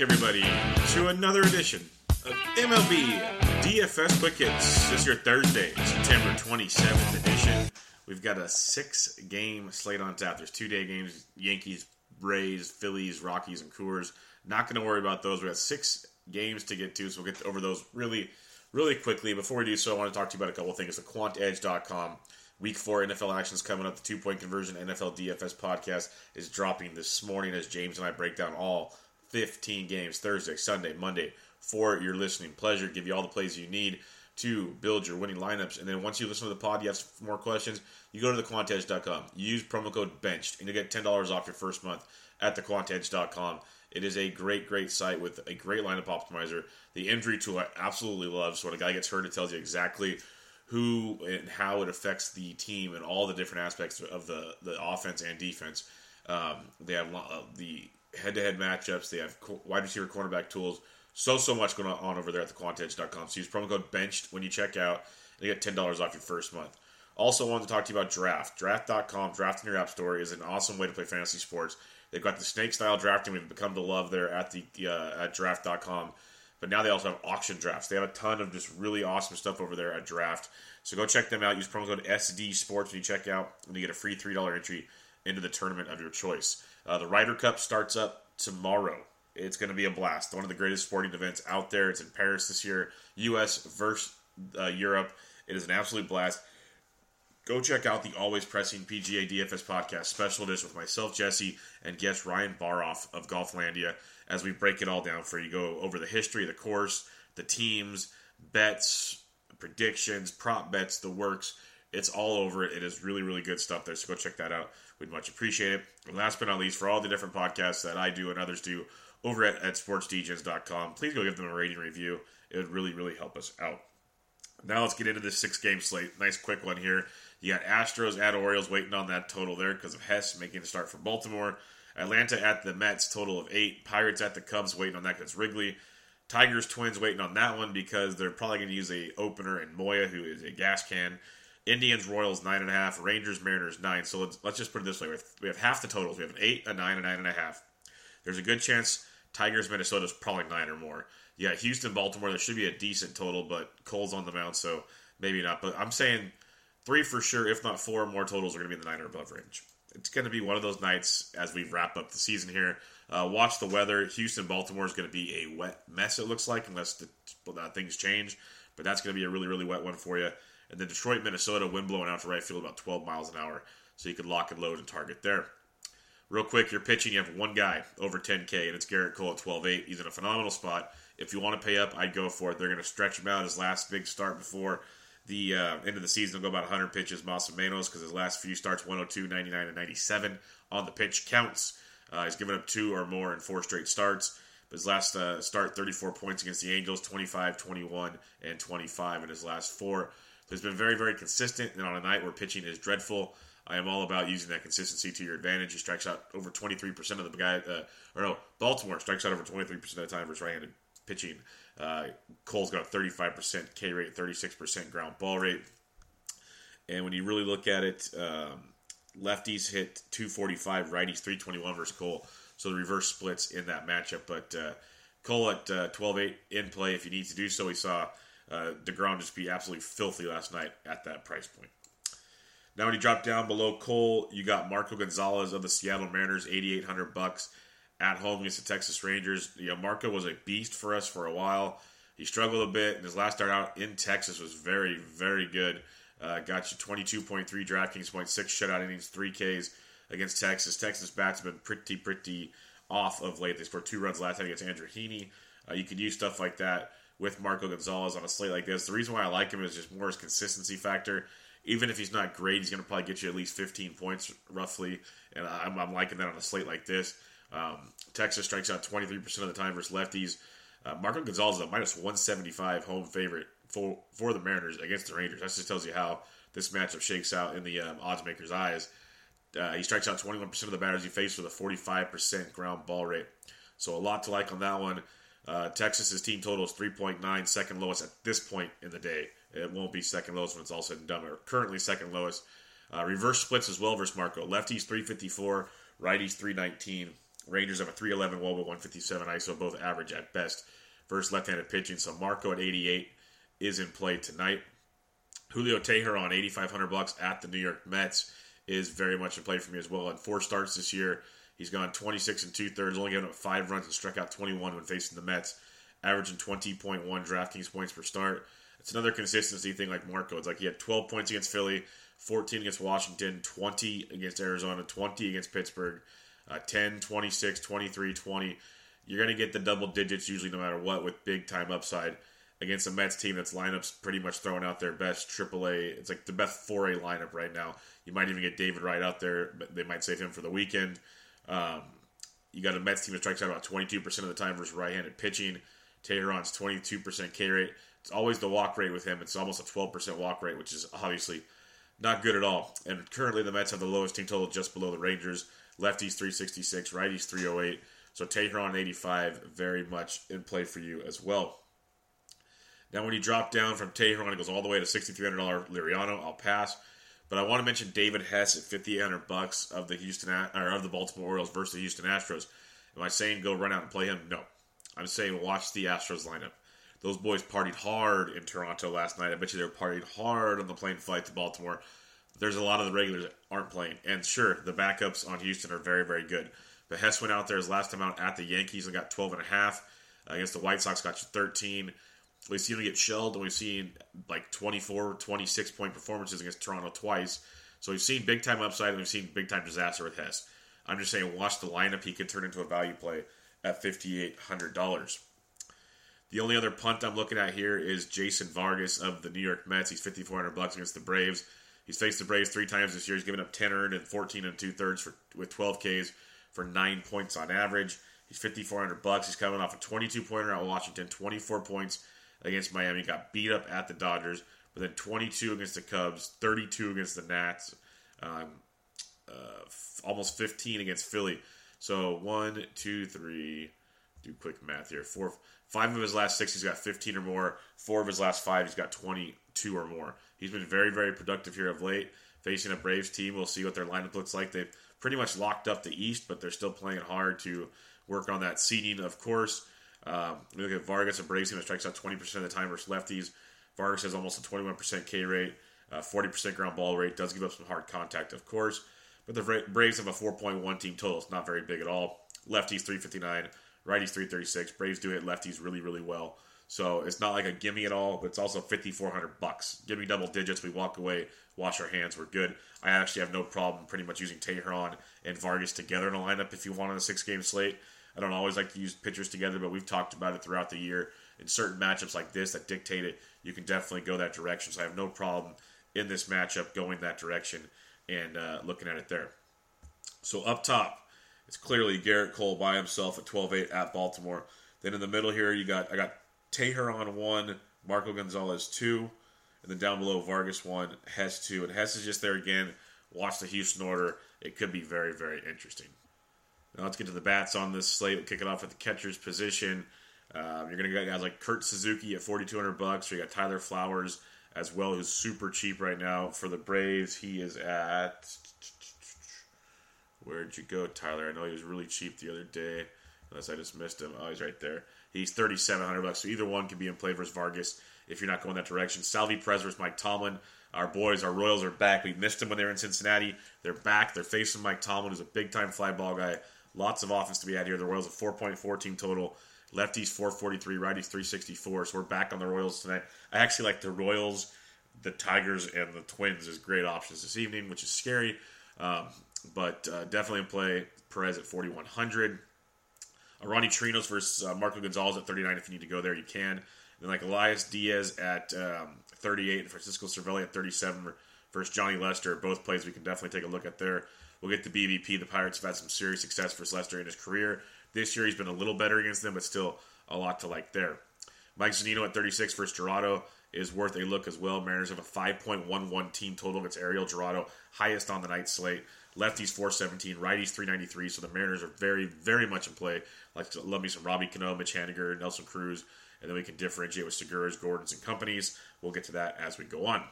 Everybody, to another edition of MLB DFS Quick Hits. This is your Thursday, September 27th edition. We've got a six game slate on tap. There's two day games Yankees, Rays, Phillies, Rockies, and Coors. Not going to worry about those. we got six games to get to, so we'll get over those really, really quickly. Before we do so, I want to talk to you about a couple things. The quantedge.com. Week four NFL actions coming up. The two point conversion NFL DFS podcast is dropping this morning as James and I break down all 15 games Thursday, Sunday, Monday for your listening pleasure. Give you all the plays you need to build your winning lineups. And then once you listen to the pod, you have more questions, you go to thequantedge.com. Use promo code BENCHED and you'll get $10 off your first month at thequantedge.com. It is a great, great site with a great lineup optimizer. The injury tool I absolutely love. So when a guy gets hurt, it tells you exactly who and how it affects the team and all the different aspects of the, the offense and defense. Um, they have uh, the head-to-head matchups. They have wide receiver cornerback tools. So, so much going on over there at thequantedge.com. So use promo code BENCHED when you check out and you get $10 off your first month. Also wanted to talk to you about Draft. Draft.com, draft in your app store, is an awesome way to play fantasy sports. They've got the snake-style drafting. We've become to love there at the uh, at Draft.com. But now they also have auction drafts. They have a ton of just really awesome stuff over there at Draft. So go check them out. Use promo code SD Sports when you check out, and you get a free three dollar entry into the tournament of your choice. Uh, the Ryder Cup starts up tomorrow. It's going to be a blast. One of the greatest sporting events out there. It's in Paris this year. U.S. versus uh, Europe. It is an absolute blast. Go check out the Always Pressing PGA DFS podcast special edition with myself, Jesse, and guest Ryan Baroff of Golflandia as we break it all down for you. Go over the history of the course, the teams, bets, predictions, prop bets, the works. It's all over it. It is really, really good stuff there. So go check that out. We'd much appreciate it. And last but not least, for all the different podcasts that I do and others do over at, at sportsdjs.com, please go give them a rating review. It would really, really help us out. Now let's get into this six game slate. Nice quick one here. You got Astros at Orioles waiting on that total there because of Hess making the start for Baltimore. Atlanta at the Mets, total of eight. Pirates at the Cubs, waiting on that because Wrigley. Tigers Twins waiting on that one because they're probably going to use a opener in Moya, who is a gas can. Indians Royals nine and a half. Rangers Mariners nine. So let's, let's just put it this way: we have half the totals. We have an eight, a nine, a nine and a half. There's a good chance Tigers Minnesota is probably nine or more. Yeah, Houston Baltimore. There should be a decent total, but Cole's on the mound, so maybe not. But I'm saying three for sure, if not four more totals are going to be in the nine or above range it's going to be one of those nights as we wrap up the season here. Uh, watch the weather. Houston, Baltimore is going to be a wet mess, it looks like, unless the, uh, things change. But that's going to be a really, really wet one for you. And then Detroit, Minnesota, wind blowing out to right field about 12 miles an hour. So you can lock and load and target there. Real quick, you're pitching, you have one guy over 10K, and it's Gerrit Cole at 12.8. He's in a phenomenal spot. If you want to pay up, I'd go for it. They're going to stretch him out his last big start before the uh, end of the season, he'll go about 100 pitches, Manos, because his last few starts 102, 99, and 97 on the pitch counts. Uh, he's given up two or more in four straight starts. But his last uh, start, 34 points against the Angels, 25, 21, and 25 in his last four. He's been very, very consistent. And on a night where pitching is dreadful, I am all about using that consistency to your advantage. He strikes out over 23% of the guy, uh, or no, Baltimore strikes out over 23% of the time versus right-handed pitching. Uh, Cole's got a 35% K rate, 36% ground ball rate. And when you really look at it, um, lefties hit 245, righties 321 versus Cole. So the reverse splits in that matchup. But uh, Cole at uh, 12 8 in play if you need to do so. We saw uh, DeGrom just be absolutely filthy last night at that price point. Now, when you drop down below Cole, you got Marco Gonzalez of the Seattle Mariners, 8,800 bucks at home against the Texas Rangers. You know, Marco was a beast for us for a while. He struggled a bit, and his last start out in Texas was very, very good. Uh, got you 22.3 DraftKings points, six shutout innings, three Ks against Texas. Texas bats have been pretty, pretty off of late. They scored two runs last time against Andrew Heaney. Uh, you could use stuff like that with Marco Gonzalez on a slate like this. The reason why I like him is just more his consistency factor. Even if he's not great, he's going to probably get you at least 15 points roughly, and I'm, I'm liking that on a slate like this. Um, Texas strikes out 23% of the time versus lefties. Uh, Marco Gonzalez is a minus 175 home favorite for for the Mariners against the Rangers. That just tells you how this matchup shakes out in the um, odds makers' eyes. Uh, he strikes out 21% of the batters he faced with a 45% ground ball rate. So a lot to like on that one. Uh, Texas's team total is 3.9, second lowest at this point in the day. It won't be second lowest when it's all said and done. Currently second lowest. Uh, reverse splits as well versus Marco. Lefties 354, righties 319. Rangers have a 311 Woba 157 ISO, both average at best versus left-handed pitching. So Marco at 88 is in play tonight. Julio Teheran 8,500 bucks at the New York Mets is very much in play for me as well. In four starts this year, he's gone 26 and two thirds, only given up five runs and struck out 21 when facing the Mets, averaging 20.1 DraftKings points per start. It's another consistency thing like Marco. It's like he had 12 points against Philly, 14 against Washington, 20 against Arizona, 20 against Pittsburgh, uh, 10, 26, 23, 20. You're going to get the double digits usually no matter what with big time upside against a Mets team that's lineups pretty much throwing out their best AAA. It's like the best 4A lineup right now. You might even get David Wright out there, but they might save him for the weekend. Um, you got a Mets team that strikes out about 22% of the time versus right-handed pitching. Teheran's 22% K rate. It's always the walk rate with him. It's almost a 12% walk rate, which is obviously not good at all. And currently, the Mets have the lowest team total just below the Rangers. Lefties 366, righties 308. So Teheran 85, very much in play for you as well. Now, when you drop down from Teheran, it goes all the way to $6,300 Liriano. I'll pass. But I want to mention David Hess at 5,800 bucks of the Houston or of the Baltimore Orioles versus the Houston Astros. Am I saying go run out and play him? No. I'm saying watch the Astros lineup. Those boys partied hard in Toronto last night. I bet you they were partied hard on the plane flight to Baltimore. There's a lot of the regulars that aren't playing. And sure, the backups on Houston are very, very good. But Hess went out there his last time out at the Yankees and got 12 and a half. Against the White Sox, got you 13. We've seen him get shelled, and we've seen like 24, 26 point performances against Toronto twice. So we've seen big time upside, and we've seen big time disaster with Hess. I'm just saying, watch the lineup. He could turn into a value play at $5,800. The only other punt I'm looking at here is Jason Vargas of the New York Mets. He's 5,400 bucks against the Braves. He's faced the Braves three times this year. He's given up 10 earned and 14 and two thirds for with 12 Ks for nine points on average. He's 5,400 bucks. He's coming off a 22 pointer at Washington, 24 points against Miami. Got beat up at the Dodgers, but then 22 against the Cubs, 32 against the Nats, um, uh, f- almost 15 against Philly. So one, two, three. Do quick math here. Four, five of his last six, he's got 15 or more. Four of his last five, he's got 22 or more. He's been very, very productive here of late. Facing a Braves team, we'll see what their lineup looks like. They've pretty much locked up the East, but they're still playing hard to work on that seeding, of course. Um, we look at Vargas, a Braves team that strikes out 20% of the time versus lefties. Vargas has almost a 21% K rate, uh, 40% ground ball rate, does give up some hard contact, of course. But the Braves have a 4.1 team total. It's not very big at all. Lefties 359, righties 336. Braves do hit lefties really, really well. So it's not like a gimme at all, but it's also 5400 bucks. Give me double digits, we walk away, wash our hands, we're good. I actually have no problem pretty much using Teheran and Vargas together in a lineup if you want on a six game slate. I don't always like to use pitchers together, but we've talked about it throughout the year. In certain matchups like this that dictate it, you can definitely go that direction. So I have no problem in this matchup going that direction and uh, looking at it there. So up top, it's clearly Gerrit Cole by himself at 12-8 at Baltimore. Then in the middle here, you got I got Teheran one, Marco Gonzalez two, and then down below Vargas one, Hess two, and Hess is just there again. Watch the Houston order; it could be very, very interesting. Now let's get to the bats on this slate. We'll kick it off at the catcher's position. Um, you're going to get guys like Kurt Suzuki at 4,200 bucks. You got Tyler Flowers as well, who's super cheap right now for the Braves. He is at where'd you go, Tyler? I know he was really cheap the other day, unless I just missed him. Oh, he's right there. He's 3,700 bucks. So either one can be in play versus Vargas if you're not going that direction. Salvi Perez versus Mike Tomlin. Our boys, our Royals are back. We missed them when they were in Cincinnati. They're back. They're facing Mike Tomlin, who's a big time fly ball guy. Lots of offense to be had here. The Royals a 4.4 team total. Lefties 443, righties 364. So we're back on the Royals tonight. I actually like the Royals, the Tigers, and the Twins as great options this evening, which is scary. Um, but uh, definitely in play. Perez at 4,100. Uh, Ronnie Chirinos versus uh, Marco Gonzalez at 39. If you need to go there, you can. And then like Elias Diaz at um, 38 and Francisco Cervelli at 37 versus Johnny Lester. Both plays we can definitely take a look at there. We'll get to BVP. The Pirates have had some serious success versus Lester in his career. This year he's been a little better against them, but still a lot to like there. Mike Zunino at 36 versus Jurado is worth a look as well. Mariners have a 5.11 team total against Ariel Jurado, highest on the night slate. Lefties 417, righties 393. So the Mariners are very, very much in play. Like love me some Robbie Cano, Mitch Haniger, Nelson Cruz, and then we can differentiate with Seguras, Gordons, and companies. We'll get to that as we go on.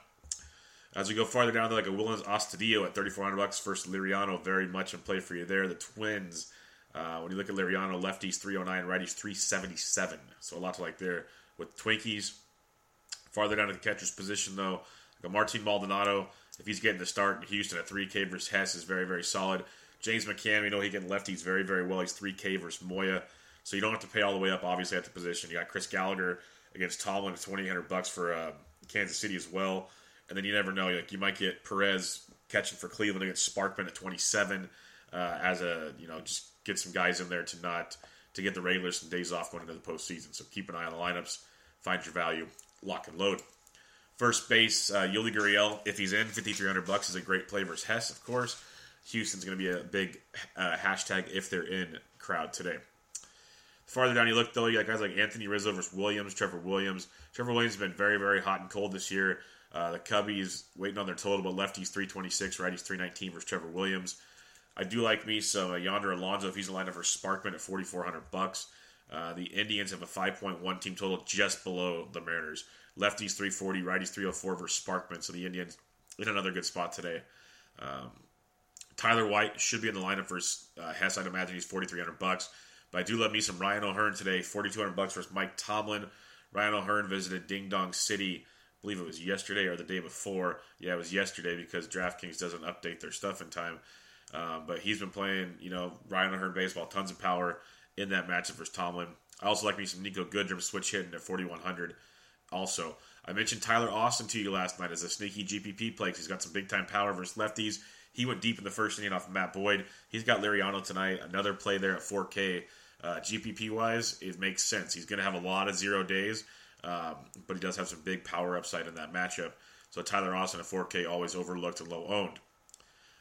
As we go farther down, there, like a Willians Astudillo at 3,400 bucks versus Liriano, very much in play for you there. The Twins, uh, when you look at Liriano, lefties 309, righties 377. So a lot to like there with Twinkies. Farther down to the catcher's position, though, like a Martin Maldonado, if he's getting the start in Houston at 3K versus Hess is very, very solid. James McCann, we know he getting lefties very, very well. He's 3K versus Moya. So you don't have to pay all the way up, obviously, at the position. You got Chris Gallagher against Tomlin at 2800 bucks for uh, Kansas City as well. And then you never know. Like you might get Perez catching for Cleveland against Sparkman at 27 uh, as a, you know, just get some guys in there to not to get the regulars some days off going into the postseason. So keep an eye on the lineups, find your value, lock and load. First base, uh, Yuli Gurriel, if he's in, 5300 bucks is a great play versus Hess, of course. Houston's going to be a big uh, hashtag if they're in crowd today. Farther down you look, though, you got guys like Anthony Rizzo versus Williams, Trevor Williams. Trevor Williams has been very, very hot and cold this year. Uh, the Cubbies waiting on their total, but lefties 326, righties 319 versus Trevor Williams. I do like me some uh, Yonder Alonso if he's in line for Sparkman at 4,400 bucks. Uh, the Indians have a 5.1 team total just below the Mariners. Lefties 340, righties 304 versus Sparkman. So the Indians in another good spot today. Um, Tyler White should be in the lineup for uh, Hess. I'd imagine he's 4,300 bucks. But I do love me some Ryan O'Hearn today, 4,200 bucks versus Mike Tomlin. Ryan O'Hearn visited Ding Dong City. Believe it was yesterday or the day before. Yeah, it was yesterday because DraftKings doesn't update their stuff in time. Um, but he's been playing, you know, Ryan O'Hearn baseball, tons of power in that matchup versus Tomlin. I also like me some Niko Goodrum switch hitting at 4,100. Also, I mentioned Tyler Austin to you last night as a sneaky GPP play because he's got some big time power versus lefties. He went deep in the first inning off of Matt Boyd. He's got Liriano tonight. Another play there at 4K. Uh, GPP wise, it makes sense. He's going to have a lot of zero days, um, but he does have some big power upside in that matchup. So Tyler Austin at 4K, always overlooked and low owned.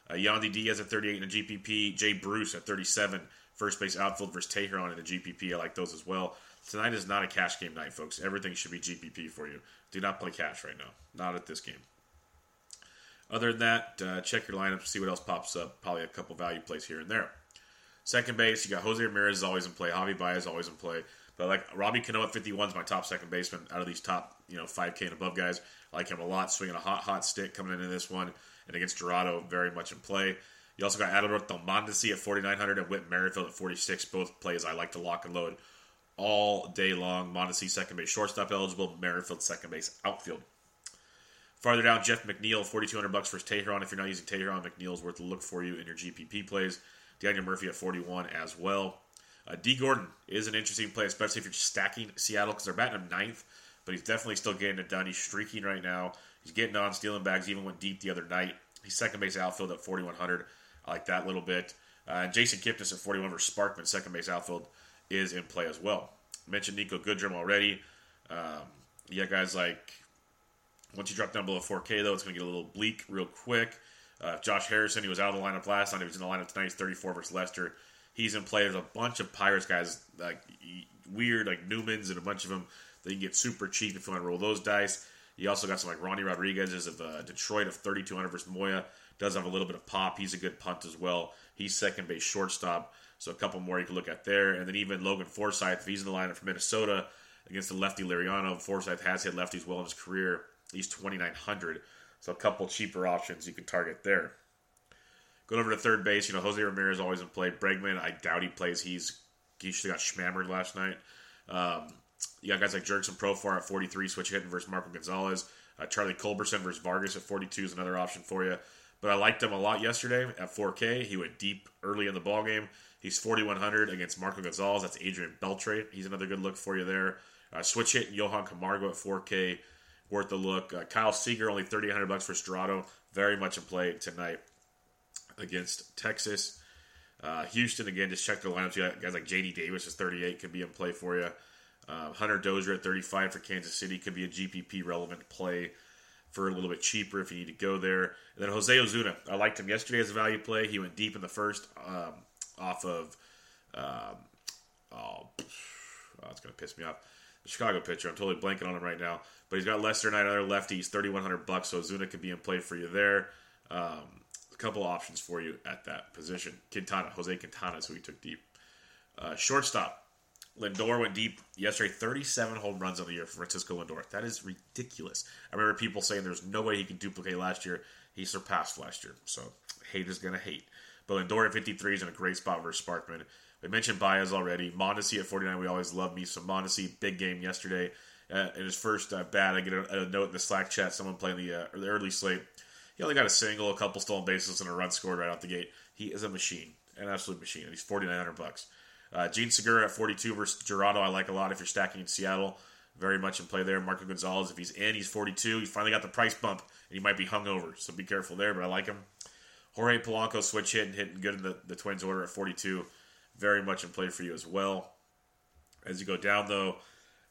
Uh, Yandy Diaz at 38 in a GPP. Jay Bruce at 37. First base outfield versus Teheran in the GPP. I like those as well. Tonight is not a cash game night, folks. Everything should be GPP for you. Do not play cash right now. Not at this game. Other than that, uh, check your lineup, see what else pops up. Probably a couple value plays here and there. Second base, you got Jose Ramirez is always in play. Javi Baez is always in play. But like Robbie Cano at 51 is my top second baseman out of these top, you know, 5K and above guys. I like him a lot, swinging a hot, hot stick coming into this one. And against Jurado, very much in play. You also got Adalberto Mondesi at 4,900 and Whit Merrifield at 46. Both plays I like to lock and load all day long. Mondesi second base shortstop eligible. Merrifield second base outfield. Farther down, Jeff McNeil, 4200 bucks for Teheran. If you're not using Teheran, McNeil's worth a look for you in your GPP plays. Daniel Murphy at 41 as well. Uh, D. Gordon is an interesting play, especially if you're stacking Seattle because they're batting him ninth, but he's definitely still getting it done. He's streaking right now. He's getting on, stealing bags, even went deep the other night. He's second base outfield at 4,100. I like that little bit. Uh, Jason Kipnis at 41 versus Sparkman, second base outfield, is in play as well. I mentioned Niko Goodrum already. Um, yeah, guys like once you drop down below 4K, though, it's going to get a little bleak real quick. Uh, Josh Harrison, he was out of the lineup last night. He was in the lineup tonight. He's 34 versus Lester. He's in play. There's a bunch of Pirates guys, like weird, like Newmans and a bunch of them that you can get super cheap if you want to roll those dice. You also got some like Ronny Rodriguez of uh, Detroit of 3,200 versus Moya. Does have a little bit of pop. He's a good punt as well. He's second base shortstop. So a couple more you can look at there. And then even Logan Forsythe, if he's in the lineup for Minnesota against the lefty Liriano, Forsythe has hit lefties well in his career. He's 2,900. So a couple cheaper options you can target there. Going over to third base, you know, Jose Ramirez always in play. Bregman, I doubt he plays. He's he should got schmammered last night. Um, you got guys like Jurickson Profar at 43, switch hitting versus Marco Gonzalez. Uh, Charlie Culberson versus Vargas at 42 is another option for you. But I liked him a lot yesterday at 4K. He went deep early in the ball game. He's 4,100 against Marco Gonzalez. That's Adrian Beltre. He's another good look for you there. Uh, switch hit Johan Camargo at 4K, worth a look. Uh, Kyle Seager only 3,800 bucks for Storado. Very much in play tonight against Texas. Uh, Houston again, just check the lineups. You got guys like J.D. Davis is 38, could be in play for you. Uh, Hunter Dozier at 35 for Kansas City could be a GPP relevant play for a little bit cheaper if you need to go there. And then Jose Osuna, I liked him yesterday as a value play. He went deep in the first um, off of. Um, oh, oh, it's going to piss me off. The Chicago pitcher. I'm totally blanking on him right now. But he's got Lester Knight, other lefties, 3100 bucks. So Osuna could be in play for you there. Um, couple options for you at that position. Quintana, Jose Quintana is who he took deep. Uh, shortstop, Lindor went deep yesterday. 37 home runs on the year for Francisco Lindor. That is ridiculous. I remember people saying there's no way he can duplicate last year. He surpassed last year. So hate is going to hate. But Lindor at 53 is in a great spot versus Sparkman. We mentioned Baez already. Mondesi at 49. We always love me some Mondesi. Big game yesterday. Uh, in his first uh, bat, I get a, a, note in the Slack chat. Someone playing the, uh, the early slate. He only got a single, a couple stolen bases, and a run scored right out the gate. He is a machine, an absolute machine. He's 4,900 bucks. Uh, Jean Segura at 42 versus Jurado, I like a lot if you're stacking in Seattle. Very much in play there. Marco Gonzalez, if he's in, he's 42. He finally got the price bump, and he might be hungover, so be careful there, but I like him. Jorge Polanco switch hit and hitting good in the, the Twins order at 42. Very much in play for you as well. As you go down, though,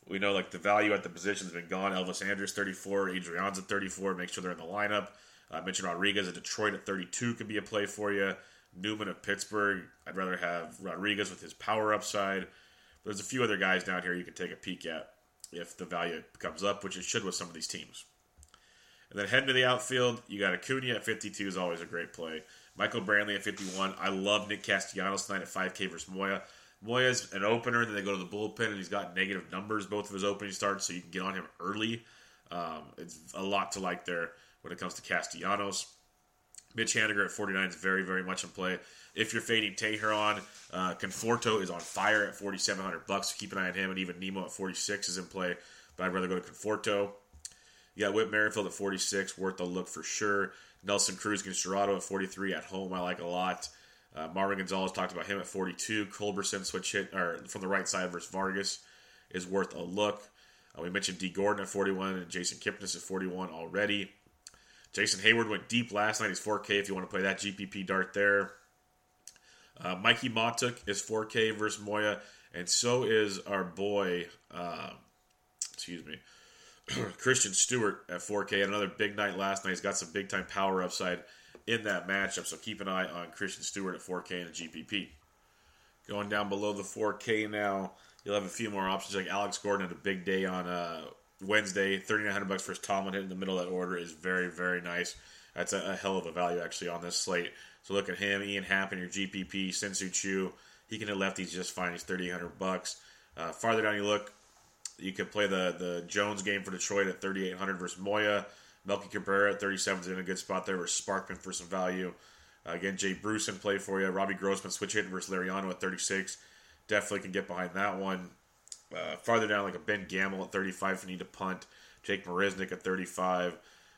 we know like the value at the position has been gone. Elvis Andrus 34, Adrianza at 34. Make sure they're in the lineup. I mentioned Rodriguez at Detroit at 32 could be a play for you. Newman of Pittsburgh. I'd rather have Rodriguez with his power upside. There's a few other guys down here you can take a peek at if the value comes up, which it should with some of these teams. And then heading to the outfield, you got Acuna at 52 is always a great play. Michael Brantley at 51. I love Nick Castellanos tonight at 5K versus Moya. Moya's an opener, then they go to the bullpen, and he's got negative numbers both of his opening starts, so you can get on him early. Um, it's a lot to like there when it comes to Castellanos. Mitch Haniger at 49 is very, very much in play. If you're fading Teheran, uh, Conforto is on fire at 4,700 bucks. So keep an eye on him, and even Nimmo at 46 is in play. But I'd rather go to Conforto. You got Whit Merrifield at 46, worth a look for sure. Nelson Cruz against Jurado at 43 at home, I like a lot. Uh, Marwin Gonzalez talked about him at 42. Culberson switch hit or from the right side versus Vargas is worth a look. Uh, we mentioned D. Gordon at 41 and Jason Kipnis at 41 already. Jason Heyward went deep last night. He's 4K if you want to play that GPP dart there. Uh, Mikie Mahtook is 4K versus Moya, and so is our boy, uh, excuse me, Christin Stewart at 4K. Had another big night last night. He's got some big time power upside in that matchup, so keep an eye on Christin Stewart at 4K and the GPP. Going down below the 4K now, you'll have a few more options like Alex Gordon had a big day on uh, Wednesday, thirty nine hundred bucks for Tomlin hit in the middle of that order is very very nice. That's a, a, hell of a value actually on this slate. So look at him, Ian Happ in your GPP, Shin-Soo He can hit lefties just fine. He's thirty eight hundred bucks. Uh, farther down you look, you can play the the Jones game for Detroit at thirty eight hundred versus Moya. Melky Cabrera at thirty seven is in a good spot there. Versus Sparkman for some value. Uh, again, Jay Bruce in play for you. Robbie Grossman switch hit versus Liriano at thirty six. Definitely can get behind that one. Uh, farther down, like a Ben Gamel at 35 if you need to punt. Jake Marisnick at 35.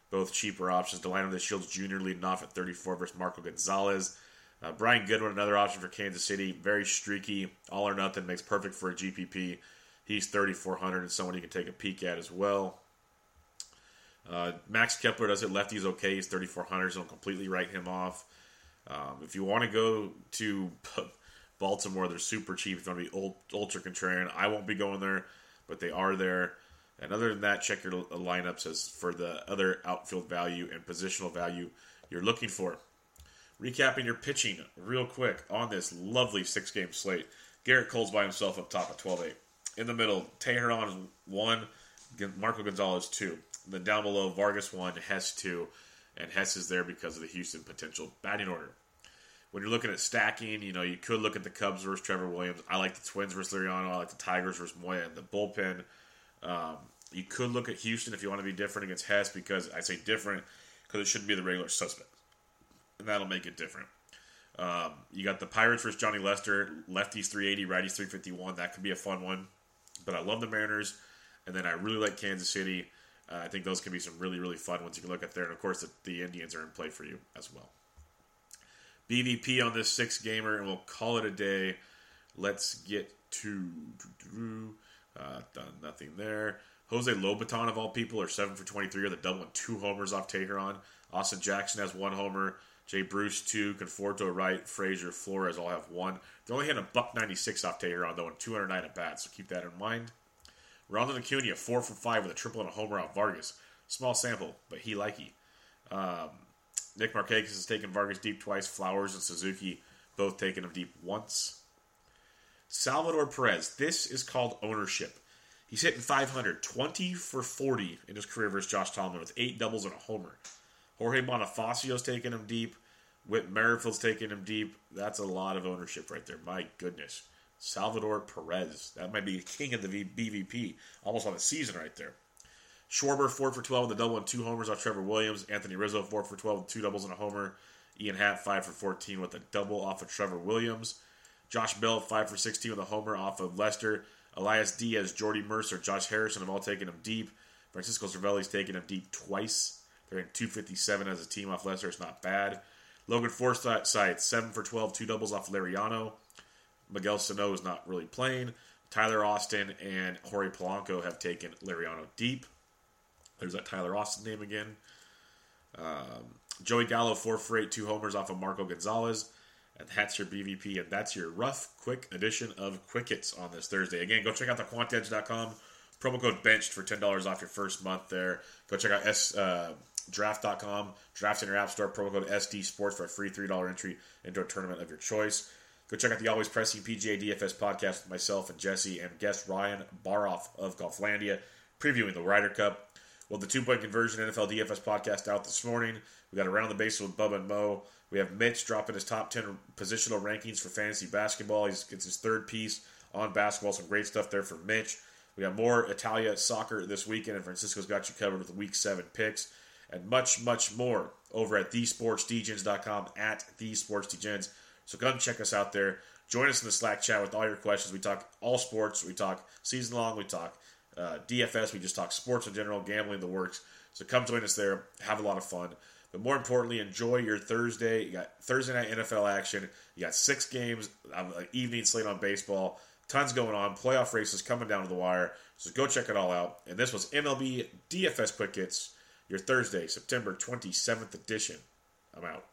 Both cheaper options. Delino DeShields Jr. leading off at 34 versus Marco Gonzalez. Uh, Brian Goodwin, another option for Kansas City. Very streaky. All or nothing. Makes perfect for a GPP. He's 3,400 and someone you can take a peek at as well. Uh, Max Kepler does it lefties okay. He's 3,400, so don't completely write him off. Um, if you want to go to Baltimore, they're super cheap. It's going to be ultra contrarian. I won't be going there, but they are there. And other than that, check your lineups as for the other outfield value and positional value you're looking for. Recapping your pitching real quick on this lovely six game slate. Gerrit Cole's by himself up top at 12 8. In the middle, Teheran is 1, Marco Gonzalez 2. then down below, Vargas 1, Hess 2. And Hess is there because of the Houston potential batting order. When you're looking at stacking, you know, you could look at the Cubs versus Trevor Williams. I like the Twins versus Liriano. I like the Tigers versus Moya and the bullpen. Um, you could look at Houston if you want to be different against Hess because I say different because it shouldn't be the regular suspect, and that'll make it different. Um, you got the Pirates versus Johnny Lester, lefties 380, righties 351. That could be a fun one. But I love the Mariners, and then I really like Kansas City. Uh, I think those can be some really, really fun ones you can look at there. And of course, the, the Indians are in play for you as well. BVP on this six gamer, and we'll call it a day. Let's get to. Uh, nothing there. Jose Lobaton, of all people, are 7 for 23 with a double and two homers off Teheran. Austin Jackson has one homer. Jay Bruce, two. Conforto, right. Frazier, Flores all have one. They're only hitting a buck 96 off Teheran, though, and 209 at bats, so keep that in mind. Ronald Acuna, 4 for 5 with a triple and a homer off Vargas. Small sample, but he likey. Um, Nick Markakis has taken Vargas deep twice. Flowers and Suzuki both taken him deep once. Salvador Perez. This is called ownership. He's hitting 500, 20 for 40 in his career versus Josh Tomlin with eight doubles and a homer. Jorge Bonifacio's taking him deep. Whit Merrifield's taking him deep. That's a lot of ownership right there. My goodness. Salvador Perez. That might be king of the BVP. Almost on the season right there. Schwarber, 4 for 12 with a double and two homers off Trevor Williams. Anthony Rizzo, 4 for 12 with two doubles and a homer. Ian Happ, 5 for 14 with a double off of Trevor Williams. Josh Bell, 5 for 16 with a homer off of Lester. Elias Diaz, Jordy Mercer, Josh Harrison have all taken him deep. Francisco Cervelli's taken him deep twice. They're in 257 as a team off Lester. It's not bad. Logan Forsythe, 7 for 12, two doubles off Liriano. Miguel Sano is not really playing. Tyler Austin and Jorge Polanco have taken Liriano deep. There's that Tyler Austin name again. Um, Joey Gallo, 4 for 8, two homers off of Marco Gonzalez. And that's your BVP, and that's your rough, quick edition of Quick Hits on this Thursday. Again, go check out the quantedge.com. Promo code BENCHED for $10 off your first month there. Go check out S, uh, draft.com. Draft in your app store. Promo code SD Sports for a free $3 entry into a tournament of your choice. Go check out the Always Pressing PGA DFS podcast with myself and Jesse and guest Ryan Baroff of Golflandia previewing the Ryder Cup. Well, the two point conversion NFL DFS podcast out this morning. We got around the base with Bubba and Mo. We have Mitch dropping his top 10 positional rankings for fantasy basketball. He gets his third piece on basketball. Some great stuff there for Mitch. We got more Italia soccer this weekend, and Francisco's got you covered with week seven picks and much, much more over at thesportsdgens.com at thesportsdgens. So come check us out there. Join us in the Slack chat with all your questions. We talk all sports. We talk season long. We talk uh, DFS. We just talk sports in general, gambling, the works. So come join us there. Have a lot of fun. But more importantly, enjoy your Thursday. You got Thursday night NFL action. You got six games, um, evening slate on baseball. Tons going on. Playoff races coming down to the wire. So go check it all out. And this was MLB DFS Quick Hits, your Thursday, September 27th edition. I'm out.